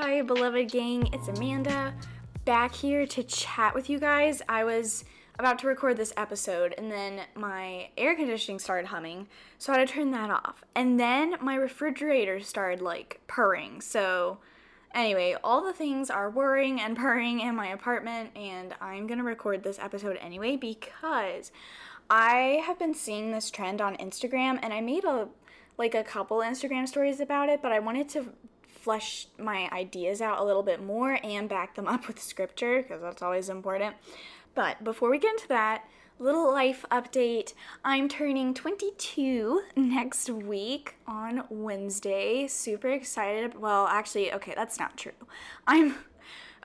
Hi, beloved gang. It's Amanda back here to chat with you guys. I was about to record this episode and then my air conditioning started humming, so I had to turn that off. And then my refrigerator started like purring. So, anyway, all the things are whirring and purring in my apartment, and I'm gonna record this episode anyway because I have been seeing this trend on Instagram and I made a like a couple Instagram stories about it, but I wanted to flesh my ideas out a little bit more and back them up with scripture because that's always important. But before we get into that, little life update. I'm turning 22 next week on Wednesday. Super excited. Well, actually, okay, that's not true. I'm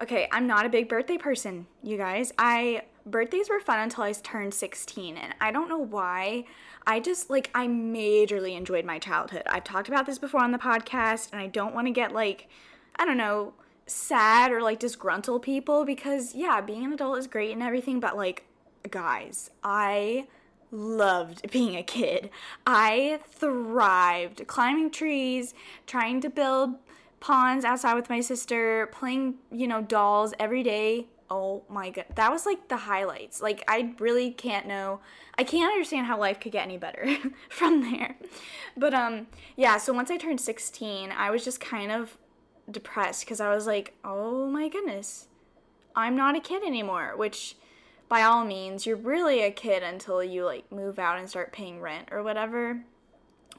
okay, I'm not a big birthday person, you guys. I birthdays were fun until I turned 16 and I don't know why. I just like I majorly enjoyed my childhood. I've talked about this before on the podcast and I don't want to get like I don't know, sad or like disgruntle people because yeah, being an adult is great and everything, but like guys, I loved being a kid. I thrived climbing trees, trying to build ponds outside with my sister, playing, you know, dolls every day oh my god that was like the highlights. Like i really can't know i can't understand how life could get any better from there. But um yeah so once i turned 16 i was just kind of depressed because i was like oh my goodness i'm not a kid anymore which by all means you're really a kid until you like move out and start paying rent or whatever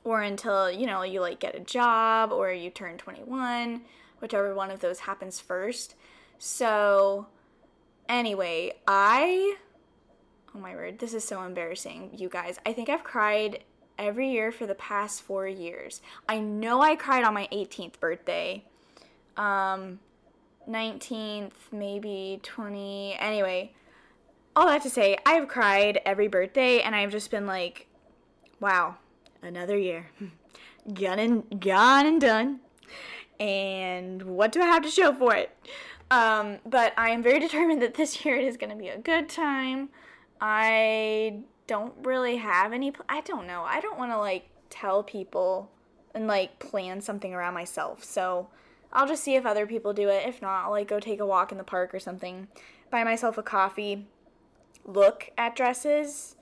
or until you know you like get a job or you turn 21 whichever one of those happens first. So Anyway, I. Oh my word, this is so embarrassing, you guys. I think I've cried every year for the past four years. I know I cried on my 18th birthday. Um, 19th, maybe 20. Anyway, all that to say, I've cried every birthday and I've just been like, wow, another year. gone and gone and done. And what do I have to show for it? Um, but I am very determined that this year it is going to be a good time. I don't really have any. Pl- I don't know. I don't want to like tell people and like plan something around myself. So I'll just see if other people do it. If not, I'll like go take a walk in the park or something, buy myself a coffee, look at dresses,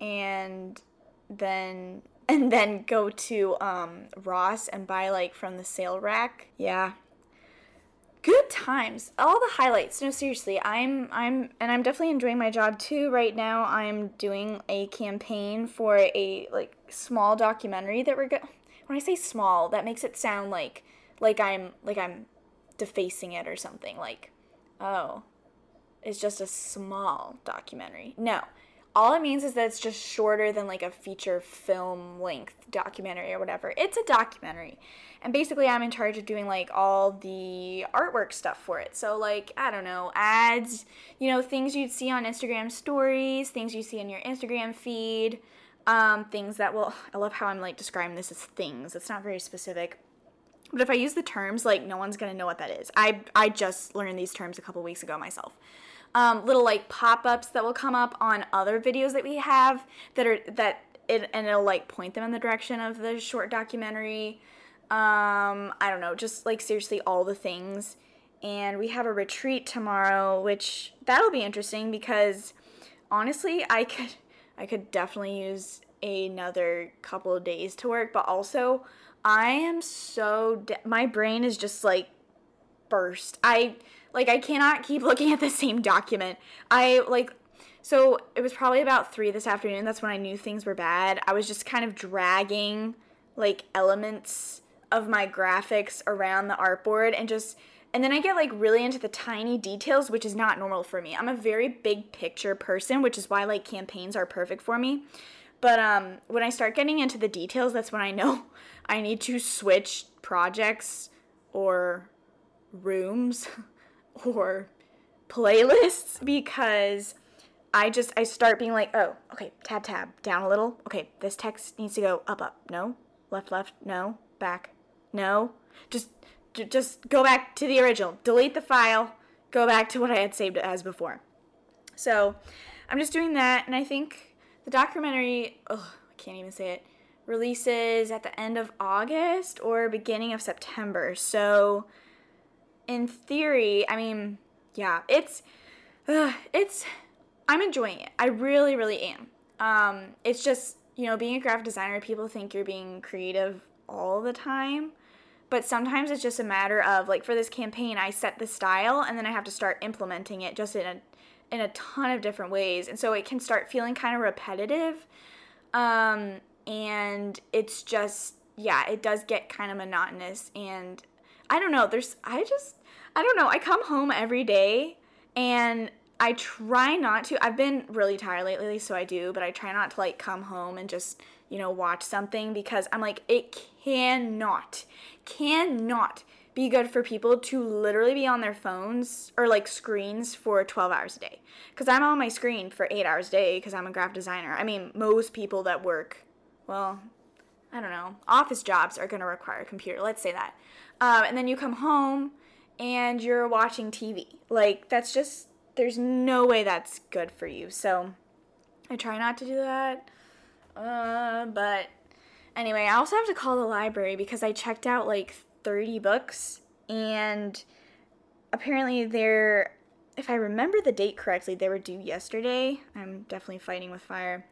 and then and then go to um, Ross and buy like from the sale rack. Yeah, good times. All the highlights. No seriously i'm i'm and i'm definitely enjoying my job too. Right now i'm doing a campaign for a like small documentary that we're going when i say small that makes it sound like like i'm like i'm defacing it or something. Like oh it's just a small documentary. No all it means is that it's just shorter than like a feature film length documentary or whatever. It's a documentary. And basically, I'm in charge of doing like all the artwork stuff for it. So, like, I don't know, ads, you know, things you'd see on Instagram stories, things you see in your Instagram feed, um, things that will, I love how I'm like describing this as things. It's not very specific. But if I use the terms, like, no one's gonna know what that is. I, I just learned these terms a couple weeks ago myself um, little like pop-ups that will come up on other videos that we have that are that it and it'll like point them in the direction of the short documentary. Um, I don't know, just like seriously all the things. And we have a retreat tomorrow, which that'll be interesting because honestly, I could I could definitely use another couple of days to work, but also I am so de- my brain is just like burst. I like I cannot keep looking at the same document. I like so it was probably about 3 this afternoon. That's when I knew things were bad. I was just kind of dragging like elements of my graphics around the artboard and just and then I get like really into the tiny details, which is not normal for me. I'm a very big picture person, which is why like campaigns are perfect for me. But um when I start getting into the details, that's when I know I need to switch projects or rooms or playlists because I just I start being like, "Oh, okay, tab tab, down a little. Okay, this text needs to go up up. No. Left left. No. Back. No. Just just go back to the original. Delete the file. Go back to what I had saved it as before." So, I'm just doing that and I think the documentary, oh, I can't even say it, releases at the end of August or beginning of September. So, in theory, I mean, yeah, it's uh, it's I'm enjoying it. I really, really am. Um, it's just you know, being a graphic designer, people think you're being creative all the time. But sometimes it's just a matter of like for this campaign, I set the style and then I have to start implementing it just in a in a ton of different ways. And so it can start feeling kind of repetitive. Um, and it's just yeah, it does get kind of monotonous and I don't know, there's I just I don't know, I come home every day and I try not to. I've been really tired lately, so I do, but I try not to like come home and just, you know, watch something because I'm like, it cannot, cannot be good for people to literally be on their phones or like screens for 12 hours a day. Because I'm on my screen for eight hours a day because I'm a graphic designer. I mean, most people that work, well, I don't know, office jobs are going to require a computer, let's say that. Um, and then you come home and you're watching TV. Like, that's just there's no way that's good for you. So I try not to do that. Uh, but anyway, I also have to call the library because I checked out like 30 books and apparently they're if I remember the date correctly, they were due yesterday. I'm definitely fighting with fire.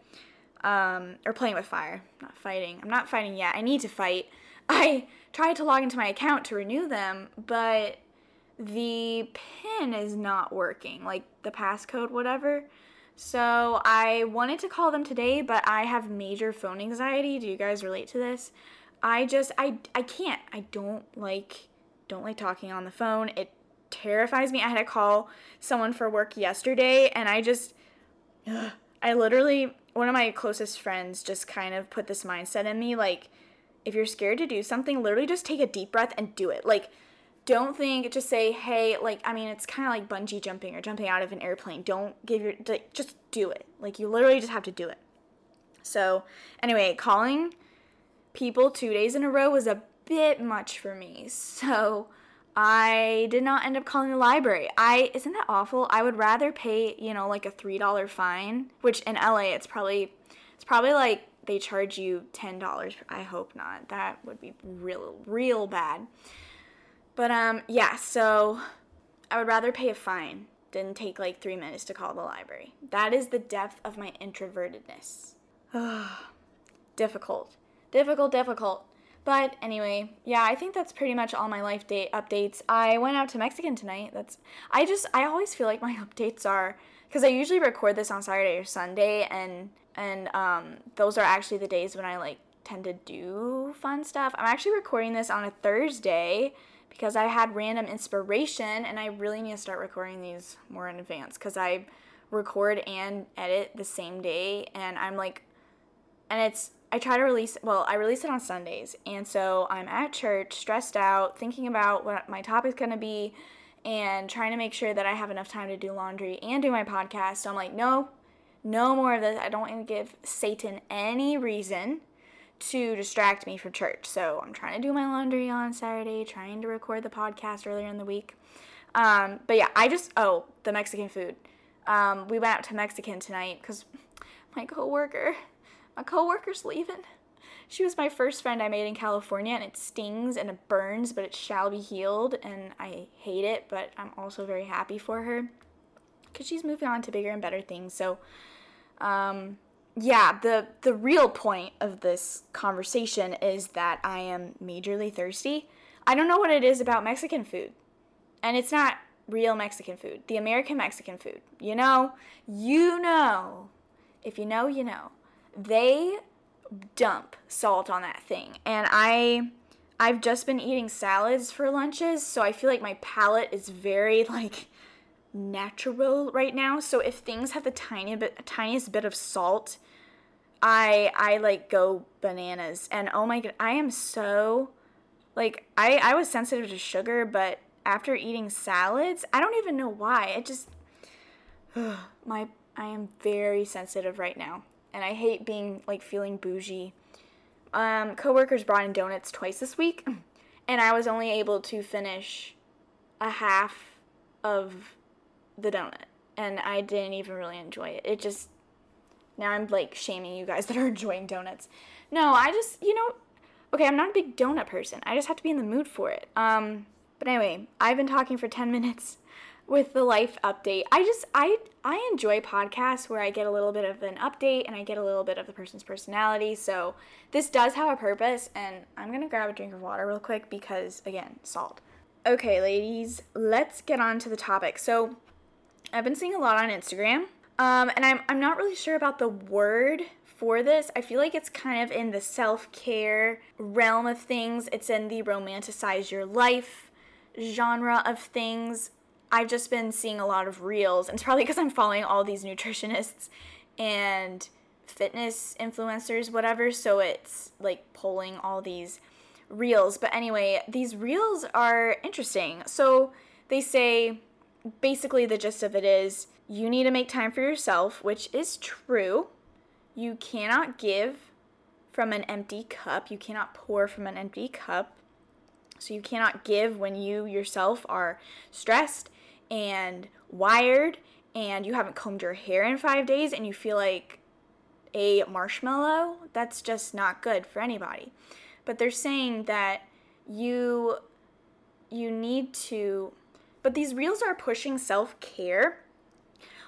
Um, or playing with fire, not fighting. I'm not fighting yet. I need to fight. I tried to log into my account to renew them, but the pin is not working, like the passcode, whatever. So I wanted to call them today, but I have major phone anxiety. Do you guys relate to this? I just I I can't. I don't like don't like talking on the phone. It terrifies me. I had to call someone for work yesterday and I just I literally one of my closest friends just kind of put this mindset in me like if you're scared to do something, literally just take a deep breath and do it. Like don't think just say hey like i mean it's kind of like bungee jumping or jumping out of an airplane. Don't give your like just do it. Like you literally just have to do it. So anyway calling people two days in a row was a bit much for me. So i did not end up calling the library. I isn't that awful? I would rather pay you know like a three dollar fine which in la it's probably it's probably like they charge you ten dollars i hope not that would be real real bad but um yeah, so I would rather pay a fine than take like 3 minutes to call the library. That is the depth of my introvertedness. difficult. Difficult, difficult. But anyway, yeah, I think that's pretty much all my life date updates. I went out to Mexican tonight. That's I just I always feel like my updates are cuz I usually record this on Saturday or Sunday and and um those are actually the days when I like tend to do fun stuff. I'm actually recording this on a Thursday because I had random inspiration and I really need to start recording these more in advance because I record and edit the same day and I'm like, and it's, I try to release, well, I release it on Sundays. And so I'm at church, stressed out, thinking about what my topic's gonna be and trying to make sure that I have enough time to do laundry and do my podcast. So I'm like, no, no more of this. I don't want to give Satan any reason to distract me from church. So I'm trying to do my laundry on Saturday, trying to record the podcast earlier in the week. Um, but yeah, I just, oh, the Mexican food. Um, we went out to Mexican tonight because my coworker, my coworker's leaving. She was my first friend I made in California, and it stings and it burns, but it shall be healed, and I hate it, but I'm also very happy for her because she's moving on to bigger and better things. So, um, yeah, the the real point of this conversation is that I am majorly thirsty. I don't know what it is about Mexican food. And it's not real Mexican food. The American Mexican food. You know, you know. If you know, you know. They dump salt on that thing. And I I've just been eating salads for lunches, so I feel like my palate is very like natural right now. So if things have the tiny bit tiniest bit of salt, I I like go bananas. And oh my god, I am so like I I was sensitive to sugar, but after eating salads, I don't even know why. It just my I am very sensitive right now. And I hate being like feeling bougie. Um coworkers brought in donuts twice this week, and I was only able to finish a half of the donut and I didn't even really enjoy it. It just now I'm like shaming you guys that are enjoying donuts. No, I just, you know, okay, I'm not a big donut person. I just have to be in the mood for it. Um, But anyway, I've been talking for 10 minutes with the life update. I just I I enjoy podcasts where I get a little bit of an update and I get a little bit of the person's personality. So this does have a purpose and I'm going to grab a drink of water real quick because again, salt. Okay, ladies, let's get on to the topic. So I've been seeing a lot on Instagram. Um, and I'm I'm not really sure about the word for this. I feel like it's kind of in the self-care realm of things. It's in the romanticize your life genre of things. I've just been seeing a lot of reels, and it's probably because I'm following all these nutritionists and fitness influencers, whatever. So it's like pulling all these reels. But anyway, these reels are interesting. So they say basically the gist of it is you need to make time for yourself, which is true. You cannot give from an empty cup, you cannot pour from an empty cup. So you cannot give when you yourself are stressed and wired and you haven't combed your hair in five days and you feel like a marshmallow, that's just not good for anybody. But they're saying that you you need to but these reels are pushing self-care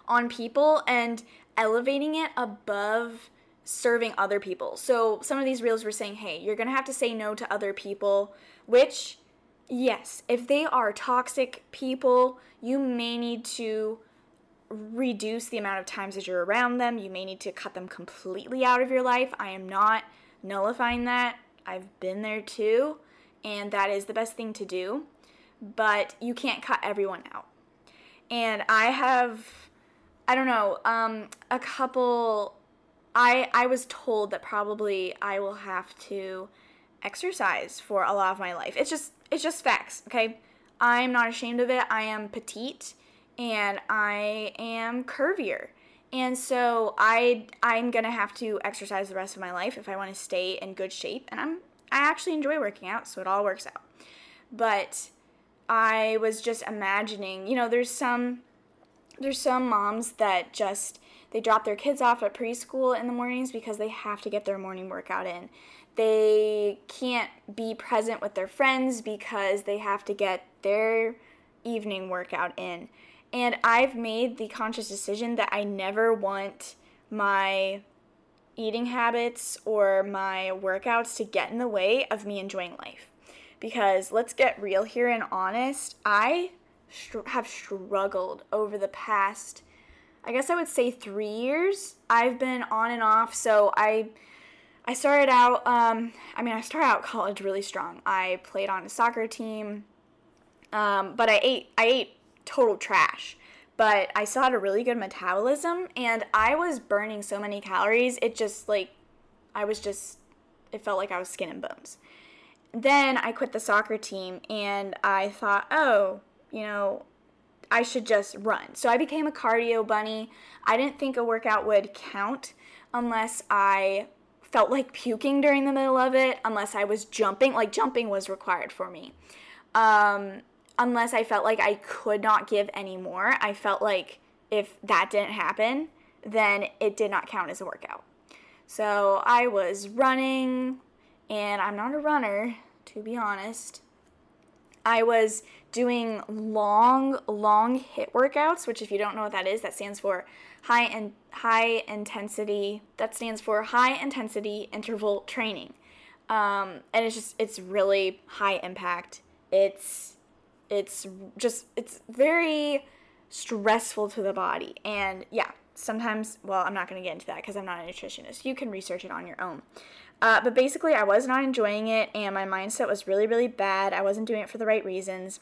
on people and elevating it above serving other people. So some of these reels were saying, "Hey, you're going to have to say no to other people," which yes, if they are toxic people, you may need to reduce the amount of times that you're around them. You may need to cut them completely out of your life. I am not nullifying that. I've been there too, and that is the best thing to do. But you can't cut everyone out. And I have, I don't know, um, a couple. I I was told that probably I will have to exercise for a lot of my life. It's just it's just facts, okay? I'm not ashamed of it. I am petite and I am curvier. And so I I'm going to have to exercise the rest of my life if I want to stay in good shape and I'm I actually enjoy working out, so it all works out. But I was just imagining, you know, there's some there's some moms that just they drop their kids off at preschool in the mornings because they have to get their morning workout in. They can't be present with their friends because they have to get their evening workout in. And I've made the conscious decision that I never want my eating habits or my workouts to get in the way of me enjoying life. Because let's get real here and honest, I str- have struggled over the past, I guess I would say three years. I've been on and off, so I I started out, um, I mean, I started out college really strong. I played on a soccer team, um, but I ate, I ate total trash. But I still had a really good metabolism, and I was burning so many calories. It just like, I was just, it felt like I was skin and bones. Then I quit the soccer team, and I thought, oh, you know, I should just run. So I became a cardio bunny. I didn't think a workout would count unless I felt like puking during the middle of it unless I was jumping. Like jumping was required for me. Um, unless I felt like I could not give any more. I felt like if that didn't happen, then it did not count as a workout. So I was running, and I'm not a runner, to be honest. I was doing long, long HIIT workouts, which, if you don't know what that is, that stands for high and high intensity. That stands for high intensity interval training, um, and it's just it's really high impact. It's it's just it's very stressful to the body, and yeah, sometimes. Well, I'm not going to get into that because I'm not a nutritionist. You can research it on your own. Uh, but basically, I was not enjoying it, and my mindset was really, really bad. I wasn't doing it for the right reasons.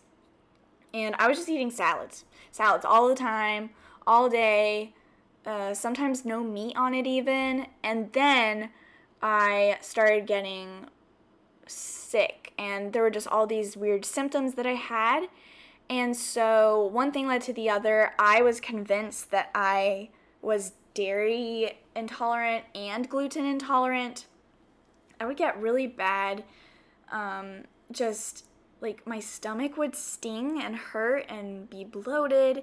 And I was just eating salads. Salads all the time, all day, uh, sometimes no meat on it even. And then I started getting sick, and there were just all these weird symptoms that I had. And so one thing led to the other. I was convinced that I was dairy intolerant and gluten intolerant. I would get really bad, um, just like my stomach would sting and hurt and be bloated,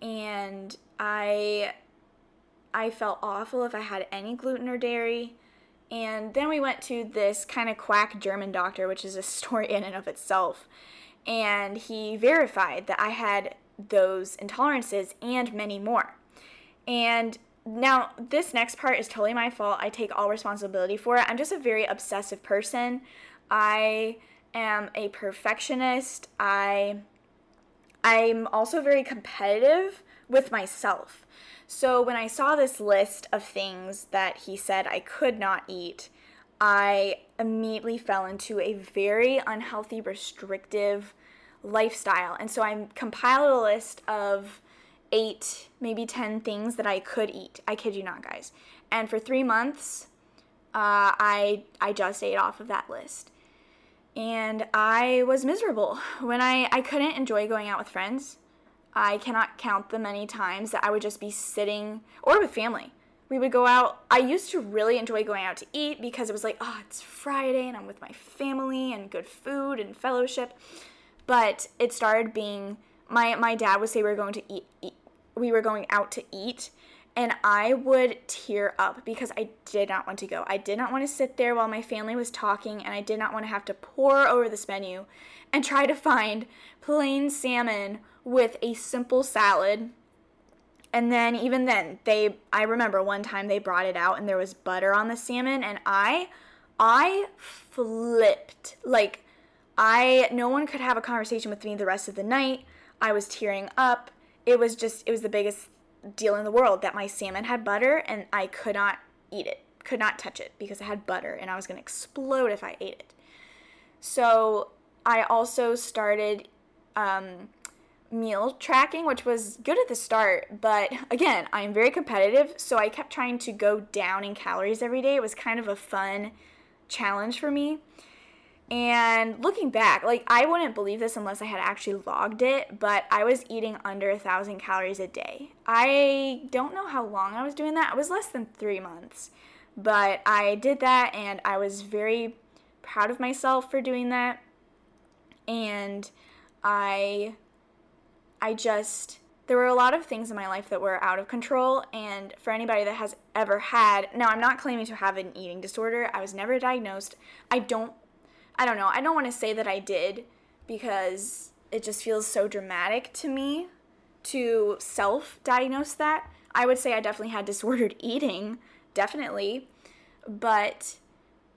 and I I felt awful if I had any gluten or dairy. And then we went to this kind of quack German doctor, which is a story in and of itself. and he verified that I had those intolerances and many more. And now, this next part is totally my fault. I take all responsibility for it. I'm just a very obsessive person. I am a perfectionist. I I'm also very competitive with myself. So when I saw this list of things that he said I could not eat, I immediately fell into a very unhealthy, restrictive lifestyle. And so I compiled a list of eight, maybe 10 things that I could eat. I kid you not, guys. And for three months, uh, I, I just ate off of that list. And I was miserable when I, I couldn't enjoy going out with friends. I cannot count the many times that I would just be sitting, or with family. We would go out. I used to really enjoy going out to eat because it was like, oh, it's Friday and I'm with my family and good food and fellowship. But it started being my my dad would say we were going to eat, eat we were going out to eat and I would tear up because I did not want to go. I did not want to sit there while my family was talking, and I did not want to have to pour over this menu and try to find plain salmon with a simple salad. And then, even then, they, I remember one time they brought it out and there was butter on the salmon, and I, I flipped. Like, I, no one could have a conversation with me the rest of the night. I was tearing up. It was just, it was the biggest deal in the world that my salmon had butter and I could not eat it, could not touch it because it had butter and I was going to explode if I ate it. So I also started um, meal tracking, which was good at the start, but again, I'm very competitive, so I kept trying to go down in calories every day. It was kind of a fun challenge for me. And looking back, like I wouldn't believe this unless I had actually logged it, but I was eating under a thousand calories a day. I don't know how long I was doing that. It was less than three months, but I did that and I was very proud of myself for doing that. And I, I just, there were a lot of things in my life that were out of control. And for anybody that has ever had, now I'm not claiming to have an eating disorder, I was never diagnosed. I don't I don't know. I don't want to say that I did because it just feels so dramatic to me to self diagnose that. I would say I definitely had disordered eating, definitely, but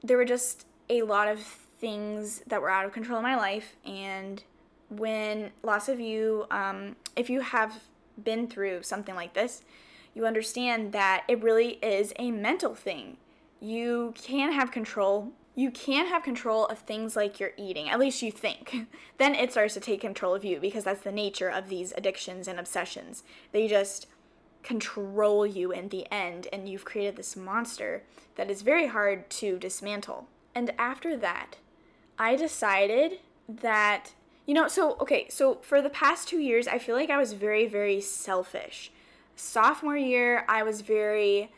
there were just a lot of things that were out of control in my life. And when lots of you, um, if you have been through something like this, you understand that it really is a mental thing. You can have control you can have control of things like your eating, at least you think. then it starts to take control of you because that's the nature of these addictions and obsessions. They just control you in the end, and you've created this monster that is very hard to dismantle. And after that, I decided that, you know, so, okay, so for the past two years, I feel like I was very, very selfish. Sophomore year, I was very,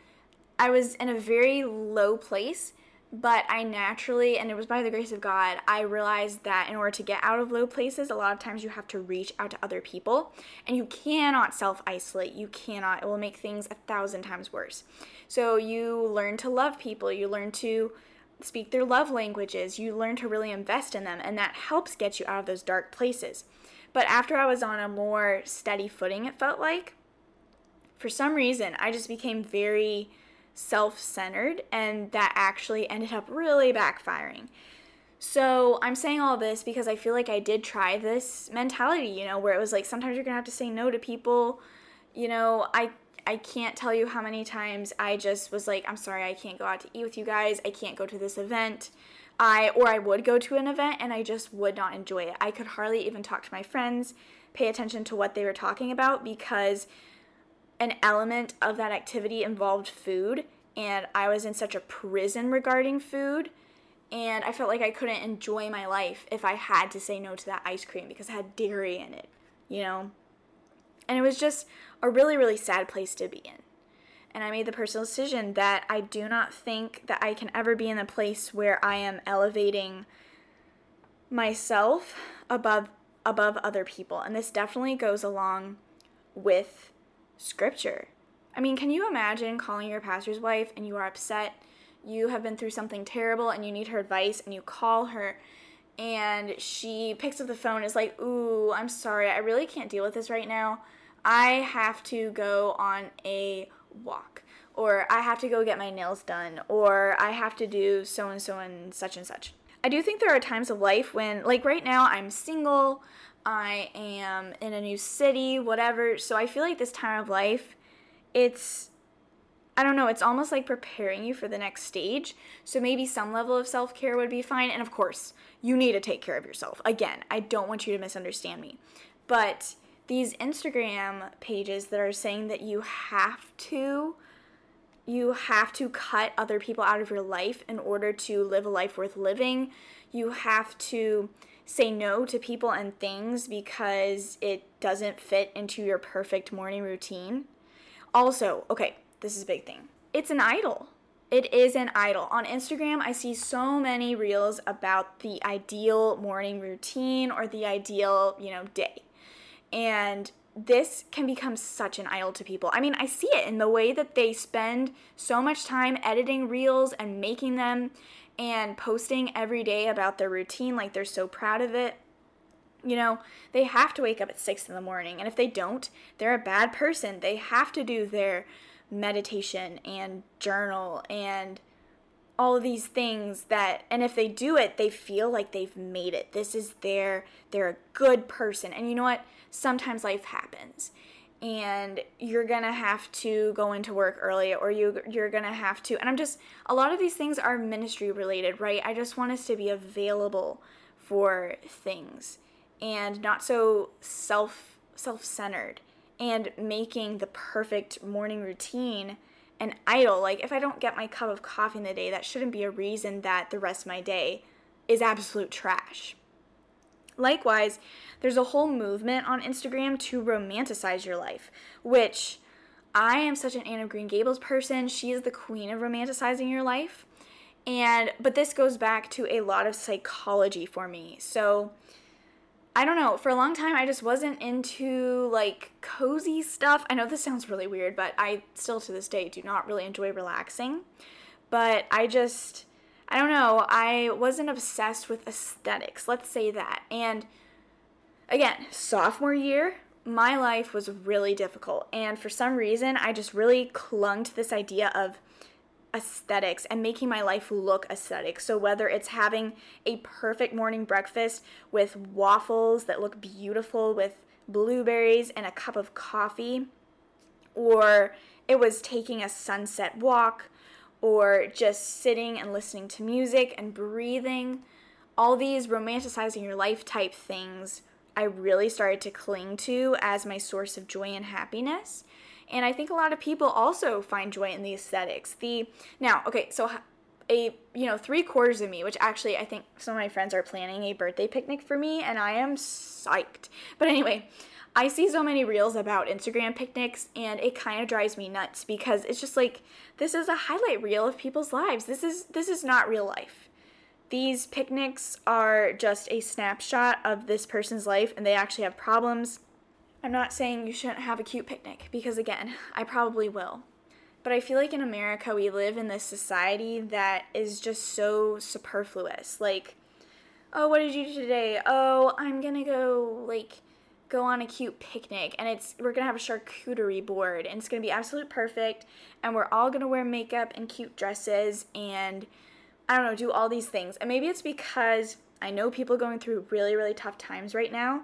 I was in a very low place but I naturally, and it was by the grace of God, I realized that in order to get out of low places, a lot of times you have to reach out to other people, and you cannot self isolate. You cannot, it will make things a thousand times worse. So you learn to love people, you learn to speak their love languages, you learn to really invest in them, and that helps get you out of those dark places. But after I was on a more steady footing, it felt like, for some reason, I just became very self centered, and that actually ended up really backfiring. So I'm saying all this because I feel like I did try this mentality, you know, where it was like sometimes you're gonna have to say no to people. You know, I I can't tell you how many times I just was like, I'm sorry, I can't go out to eat with you guys. I can't go to this event. I or I would go to an event and I just would not enjoy it. I could hardly even talk to my friends, pay attention to what they were talking about because an element of that activity involved food and I was in such a prison regarding food and I felt like I couldn't enjoy my life if I had to say no to that ice cream because it had dairy in it, you know? And it was just a really, really sad place to be in. And I made the personal decision that I do not think that I can ever be in a place where I am elevating myself above above other people. And this definitely goes along with scripture. I mean, can you imagine calling your pastor's wife and you are upset? You have been through something terrible and you need her advice and you call her and she picks up the phone is like, "Ooh, I'm sorry. I really can't deal with this right now. I have to go on a walk." Or I have to go get my nails done, or I have to do so and so and such and such. I do think there are times of life when, like right now, I'm single, I am in a new city, whatever. So I feel like this time of life, it's I don't know, it's almost like preparing you for the next stage. So maybe some level of self care would be fine. And of course, you need to take care of yourself. Again, I don't want you to misunderstand me. But these Instagram pages that are saying that you have to you have to cut other people out of your life in order to live a life worth living. You have to say no to people and things because it doesn't fit into your perfect morning routine. Also, okay, this is a big thing. It's an idol. It is an idol. On Instagram, I see so many reels about the ideal morning routine or the ideal, you know, day. And this can become such an idol to people. I mean, I see it in the way that they spend so much time editing reels and making them and posting every day about their routine like they're so proud of it. You know, they have to wake up at 6 in the morning, and if they don't, they're a bad person. They have to do their meditation and journal and all of these things that and if they do it they feel like they've made it. This is their they're a good person. And you know what? Sometimes life happens. And you're gonna have to go into work early or you you're gonna have to and i'm just a lot of these things are ministry related right? I just want us to be available for things and not so self self-centered and making the perfect morning routine an idol. Like, if I don't get my cup of coffee in the day, that shouldn't be a reason that the rest of my day is absolute trash. Likewise, there's a whole movement on Instagram to romanticize your life, which I am such an Anne of Green Gables person. She is the queen of romanticizing your life. And but this goes back to a lot of psychology for me. So I don't know, for a long time I just wasn't into like cozy stuff. I know this sounds really weird, but I still to this day do not really enjoy relaxing. But I just I don't know, I wasn't obsessed with aesthetics, let's say that. And again, sophomore year, my life was really difficult. And for some reason, I just really clung to this idea of aesthetics and making my life look aesthetic. So, whether it's having a perfect morning breakfast with waffles that look beautiful with blueberries and a cup of coffee, or it was taking a sunset walk, or just sitting and listening to music and breathing, all these romanticizing your life type things I really started to cling to as my source of joy and happiness. And I think a lot of people also find joy in the aesthetics. The now, okay, so a you know three quarters of me which actually i think some of my friends are planning a birthday picnic for me and i am psyched. But anyway i see so many reels about instagram picnics and it kind of drives me nuts because it's just like this is a highlight reel of people's lives. This is this is not real life. These picnics are just a snapshot of this person's life and they actually have problems I'm not saying you shouldn't have a cute picnic, because again, I probably will. But I feel like in America, we live in this society that is just so superfluous. Like, oh, what did you do today? Oh, I'm gonna go, like, go on a cute picnic and it's we're gonna have a charcuterie board and it's gonna be absolute perfect and we're all gonna wear makeup and cute dresses and I don't know, do all these things. And maybe it's because I know people going through really, really tough times right now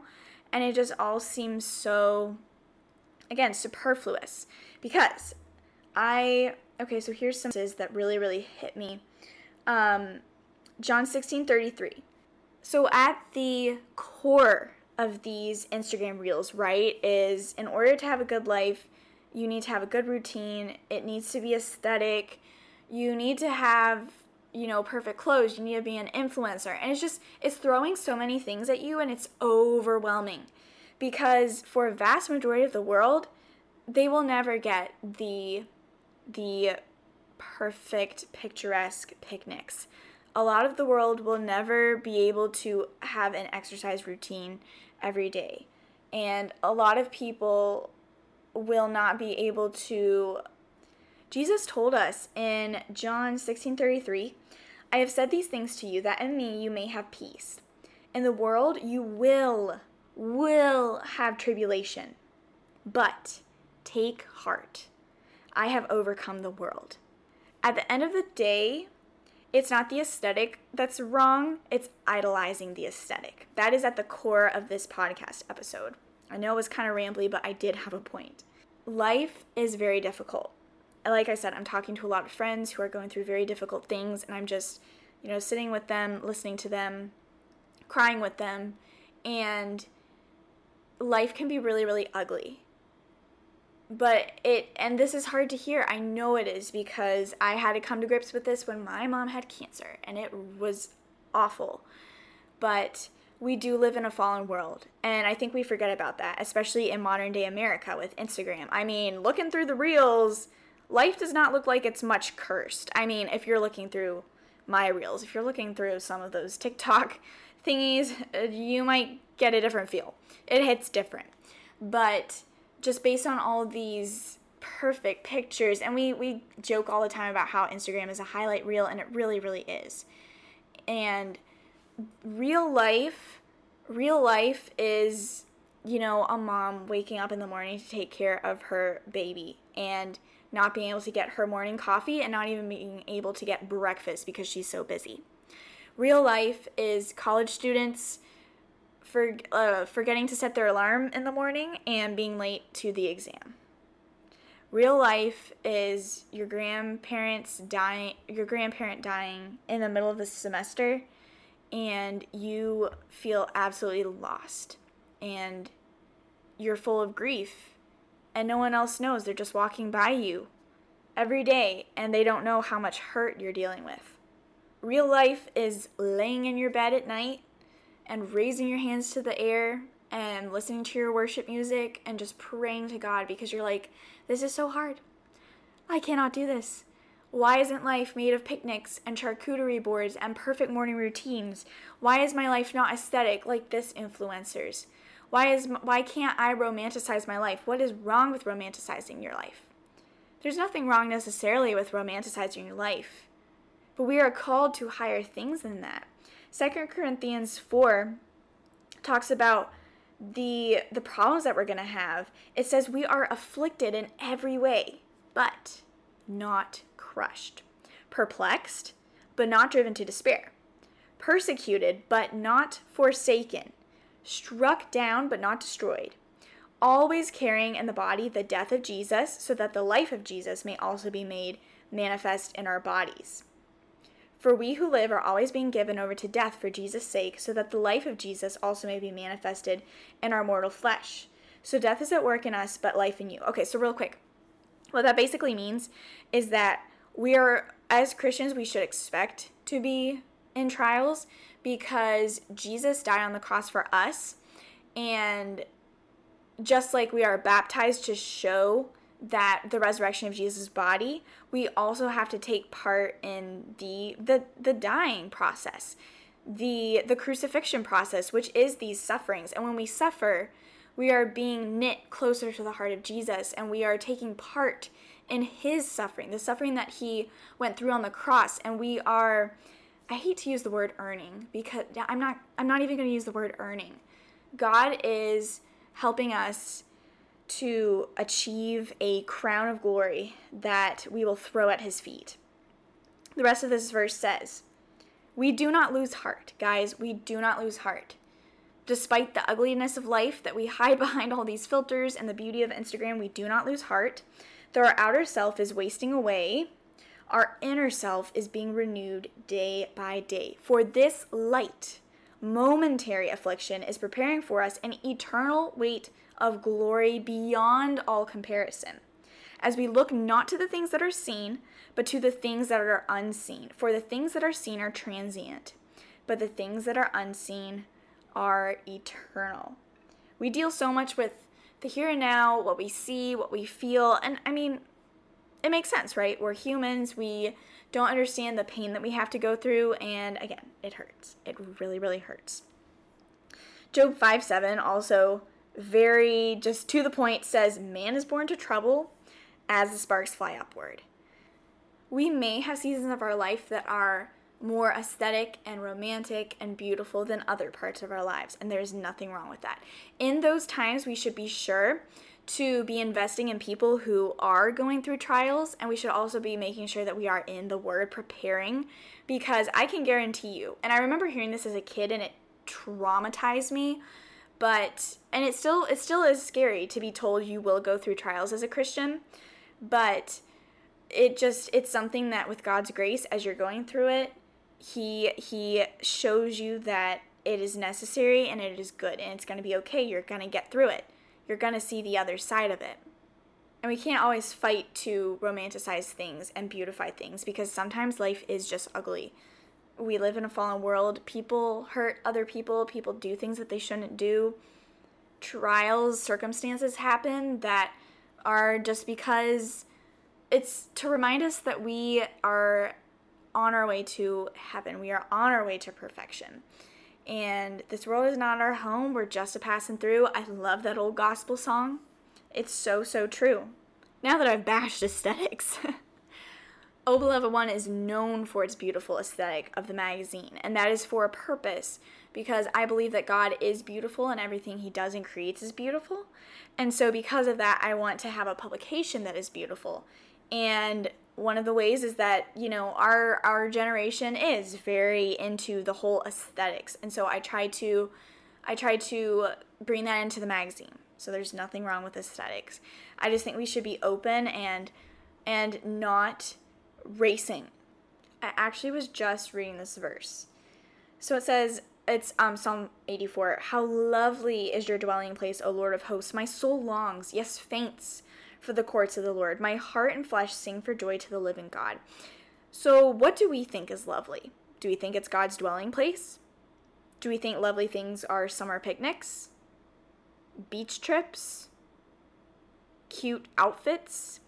and it just all seems so again superfluous because i okay so here's some that really really hit me. Um, john 16 33 so at the core of these instagram reels right is in order to have a good life you need to have a good routine. It needs to be aesthetic. You need to have you know, perfect clothes, you need to be an influencer. And it's just, it's throwing so many things at you and it's overwhelming. Because for a vast majority of the world, they will never get the the perfect picturesque picnics. A lot of the world will never be able to have an exercise routine every day. And a lot of people will not be able to Jesus told us in John 16:33, I have said these things to you that in me you may have peace. In the world, you will, will have tribulation. But take heart. I have overcome the world. At the end of the day, it's not the aesthetic that's wrong, it's idolizing the aesthetic. That is at the core of this podcast episode. I know it was kind of rambly, but I did have a point. Life is very difficult. Like I said, I'm talking to a lot of friends who are going through very difficult things, and I'm just, you know, sitting with them, listening to them, crying with them, and life can be really, really ugly. But it and this is hard to hear. I know it is because i had to come to grips with this when my mom had cancer and it was awful. But we do live in a fallen world and i think we forget about that especially in modern day america with instagram. I mean looking through the reels life does not look like it's much cursed. I mean if you're looking through my reels if you're looking through some of those tiktok thingies uh, you might get a different feel. It hits different. But just based on all these perfect pictures and we we joke all the time about how Instagram is a highlight reel and it really really is. And real life real life is you know a mom waking up in the morning to take care of her baby. And not being able to get her morning coffee and not even being able to get breakfast because she's so busy. Real life is college students for uh, forgetting to set their alarm in the morning and being late to the exam. Real life is your grandparents dying, your grandparent dying in the middle of the semester, and you feel absolutely lost, and you're full of grief, and no one else knows. They're just walking by you every day, and they don't know how much hurt you're dealing with. Real life is laying in your bed at night and raising your hands to the air and listening to your worship music and just praying to God because you're like, this is so hard. I cannot do this. Why isn't life made of picnics and charcuterie boards and perfect morning routines? Why is my life not aesthetic like this influencer's? Why is why can't I romanticize my life? What is wrong with romanticizing your life? There's nothing wrong necessarily with romanticizing your life. But we are called to higher things than that. Second Corinthians 4 talks about the the problems that we're going to have. It says we are afflicted in every way, but not crushed. Perplexed, but not driven to despair. Persecuted, but not forsaken. Struck down, but not destroyed. Always carrying in the body the death of Jesus, so that the life of Jesus may also be made manifest in our bodies. For we who live are always being given over to death for Jesus' sake, so that the life of Jesus also may be manifested in our mortal flesh. So death is at work in us, but life in you. Okay, so real quick. What that basically means is that we are, as Christians, we should expect to be in trials because Jesus died on the cross for us. And just like we are baptized to show that the resurrection of Jesus' body, we also have to take part in the the the dying process, the the crucifixion process, which is these sufferings. And when we suffer, we are being knit closer to the heart of Jesus and we are taking part in his suffering, the suffering that he went through on the cross and we are I hate to use the word earning because I'm not I'm not even going to use the word earning. God is helping us to achieve a crown of glory that we will throw at his feet. The rest of this verse says, We do not lose heart, guys. We do not lose heart. Despite the ugliness of life that we hide behind all these filters and the beauty of Instagram, we do not lose heart. Though our outer self is wasting away, our inner self is being renewed day by day. For this light, momentary affliction is preparing for us an eternal weight of glory beyond all comparison. As we look not to the things that are seen, but to the things that are unseen. For the things that are seen are transient, but the things that are unseen are eternal. We deal so much with the here and now, what we see, what we feel, and I mean, it makes sense, right? We're humans, we don't understand the pain that we have to go through, and again, it hurts. It really, really hurts. Job 5 7 also very just to the point says man is born to trouble as the sparks fly upward. We may have seasons of our life that are more aesthetic and romantic and beautiful than other parts of our lives. And there's nothing wrong with that. In those times, we should be sure to be investing in people who are going through trials, and we should also be making sure that we are in the Word preparing because I can guarantee you, and I remember hearing this as a kid and it traumatized me but and it still it still is scary to be told you will go through trials as a christian but it just it's something that with god's grace as you're going through it he he shows you that it is necessary and it is good and it's going to be okay you're going to get through it you're going to see the other side of it and we can't always fight to romanticize things and beautify things because sometimes life is just ugly we live in a fallen world. People hurt other people, people do things that they shouldn't do. Trials, circumstances happen that are just because it's to remind us that we are on our way to heaven. We are on our way to perfection. And this world is not our home. We're just a passing through. I love that old gospel song. It's so, so true. Now that I've bashed aesthetics. Oh Beloved One is known for its beautiful aesthetic of the magazine, and that is for a purpose because I believe that God is beautiful and everything He does and creates is beautiful. And so, because of that, I want to have a publication that is beautiful. And one of the ways is that you know our our generation is very into the whole aesthetics, and so I try to I try to bring that into the magazine. So there's nothing wrong with aesthetics. I just think we should be open and and not racing. I actually was just reading this verse. So it says, it's um, Psalm 84. How lovely is your dwelling place, O Lord of hosts. My soul longs, yes, faints for the courts of the Lord. My heart and flesh sing for joy to the living God. So, what do we think is lovely? Do we think it's God's dwelling place? Do we think lovely things are summer picnics, beach trips, cute outfits,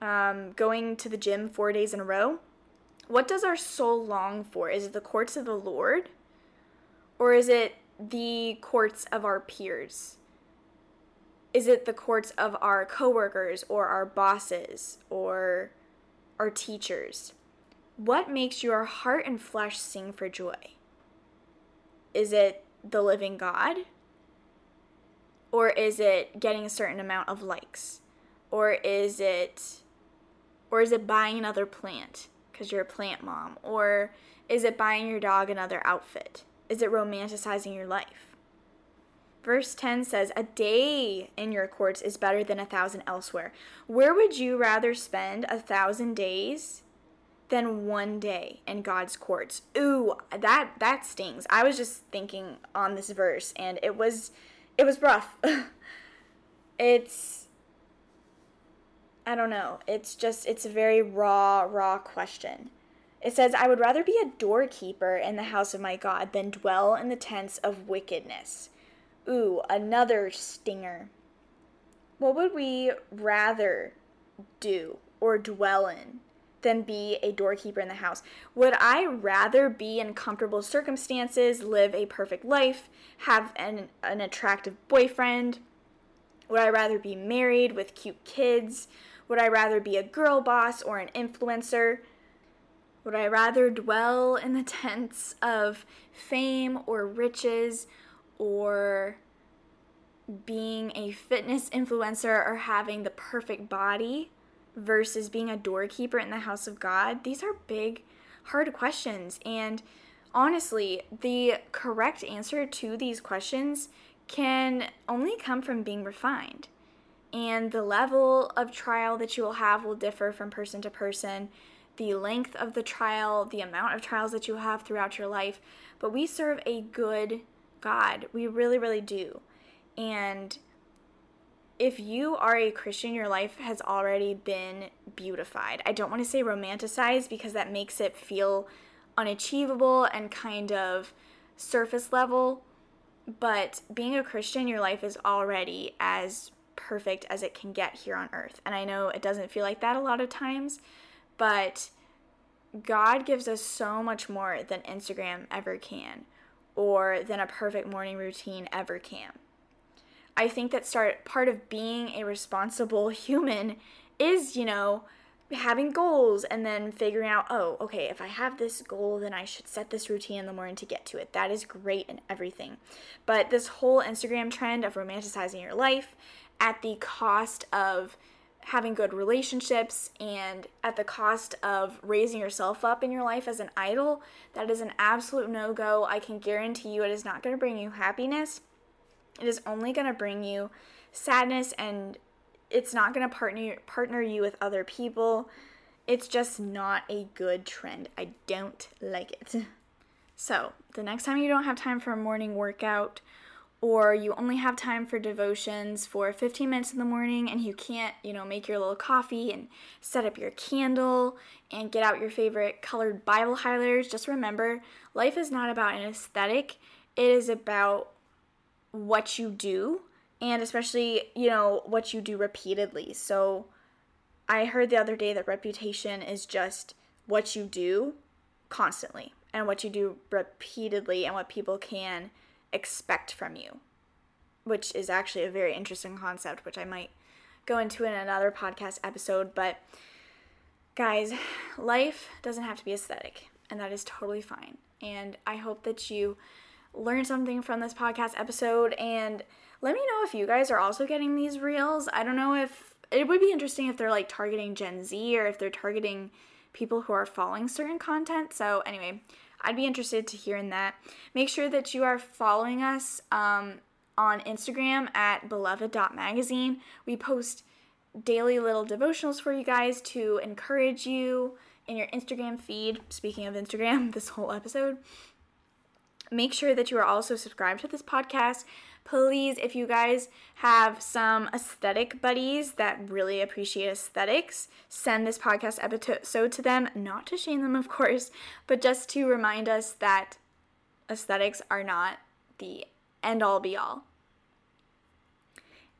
um, going to the gym four days in a row, what does our soul long for? Is it the courts of the Lord? Or is it the courts of our peers? Is it the courts of our coworkers or our bosses or our teachers? What makes your heart and flesh sing for joy? Is it the living God? Or is it getting a certain amount of likes? Or is it or is it buying another plant because you're a plant mom? Or is it buying your dog another outfit? Is it romanticizing your life? Verse 10 says, A day in your courts is better than a thousand elsewhere. Where would you rather spend a thousand days than one day in God's courts? Ooh, that that stings. I was just thinking on this verse and it was it was rough. it's I don't know. It's just, it's a very raw, raw question. It says, I would rather be a doorkeeper in the house of my God than dwell in the tents of wickedness. Ooh, another stinger. What would we rather do or dwell in than be a doorkeeper in the house? Would I rather be in comfortable circumstances, live a perfect life, have an, an attractive boyfriend? Would I rather be married with cute kids? Would I rather be a girl boss or an influencer? Would I rather dwell in the tents of fame or riches or being a fitness influencer or having the perfect body versus being a doorkeeper in the house of God? These are big, hard questions. And honestly, the correct answer to these questions can only come from being refined and the level of trial that you will have will differ from person to person. The length of the trial, the amount of trials that you have throughout your life, but we serve a good God. We really, really do. And if you are a Christian, your life has already been beautified. I don't want to say romanticized because that makes it feel unachievable and kind of surface level. But being a Christian, your life is already as perfect as it can get here on earth. And I know it doesn't feel like that a lot of times, but God gives us so much more than Instagram ever can or than a perfect morning routine ever can. I think that start part of being a responsible human is, you know, having goals and then figuring out, oh, okay, if I have this goal, then I should set this routine in the morning to get to it. That is great and everything. But this whole Instagram trend of romanticizing your life at the cost of having good relationships and at the cost of raising yourself up in your life as an idol, that is an absolute no go. I can guarantee you it is not going to bring you happiness. It is only going to bring you sadness and it's not going to partner partner you with other people. It's just not a good trend. I don't like it. So, the next time you don't have time for a morning workout or you only have time for devotions for 15 minutes in the morning and you can't, you know, make your little coffee and set up your candle and get out your favorite colored Bible highlighters, just remember life is not about an aesthetic, it is about what you do and especially, you know, what you do repeatedly. So I heard the other day that reputation is just what you do constantly and what you do repeatedly and what people can expect from you, which is actually a very interesting concept, which I might go into in another podcast episode. But guys, life doesn't have to be aesthetic, and that is totally fine. And I hope that you learned something from this podcast episode and let me know if you guys are also getting these reels. I don't know if it would be interesting if they're like targeting Gen Z or if they're targeting people who are following certain content. So, anyway, I'd be interested to hear in that. Make sure that you are following us um, on Instagram at beloved.magazine. We post daily little devotionals for you guys to encourage you in your Instagram feed. Speaking of Instagram, this whole episode. Make sure that you are also subscribed to this podcast please, if you guys have some aesthetic buddies that really appreciate aesthetics, send this podcast episode to them, not to shame them, of course, but just to remind us that aesthetics are not the end all be all.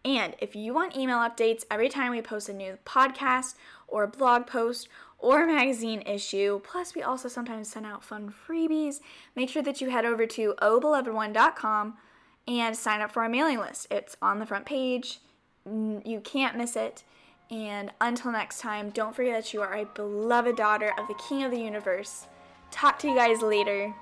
And if you want email updates every time we post a new podcast or blog post or magazine issue, plus we also sometimes send out fun freebies, make sure that you head over to obelovedone.com and sign up for our mailing list. It's on the front page. You can't miss it. And until next time, don't forget that you are a beloved daughter of the King of the Universe. Talk to you guys later.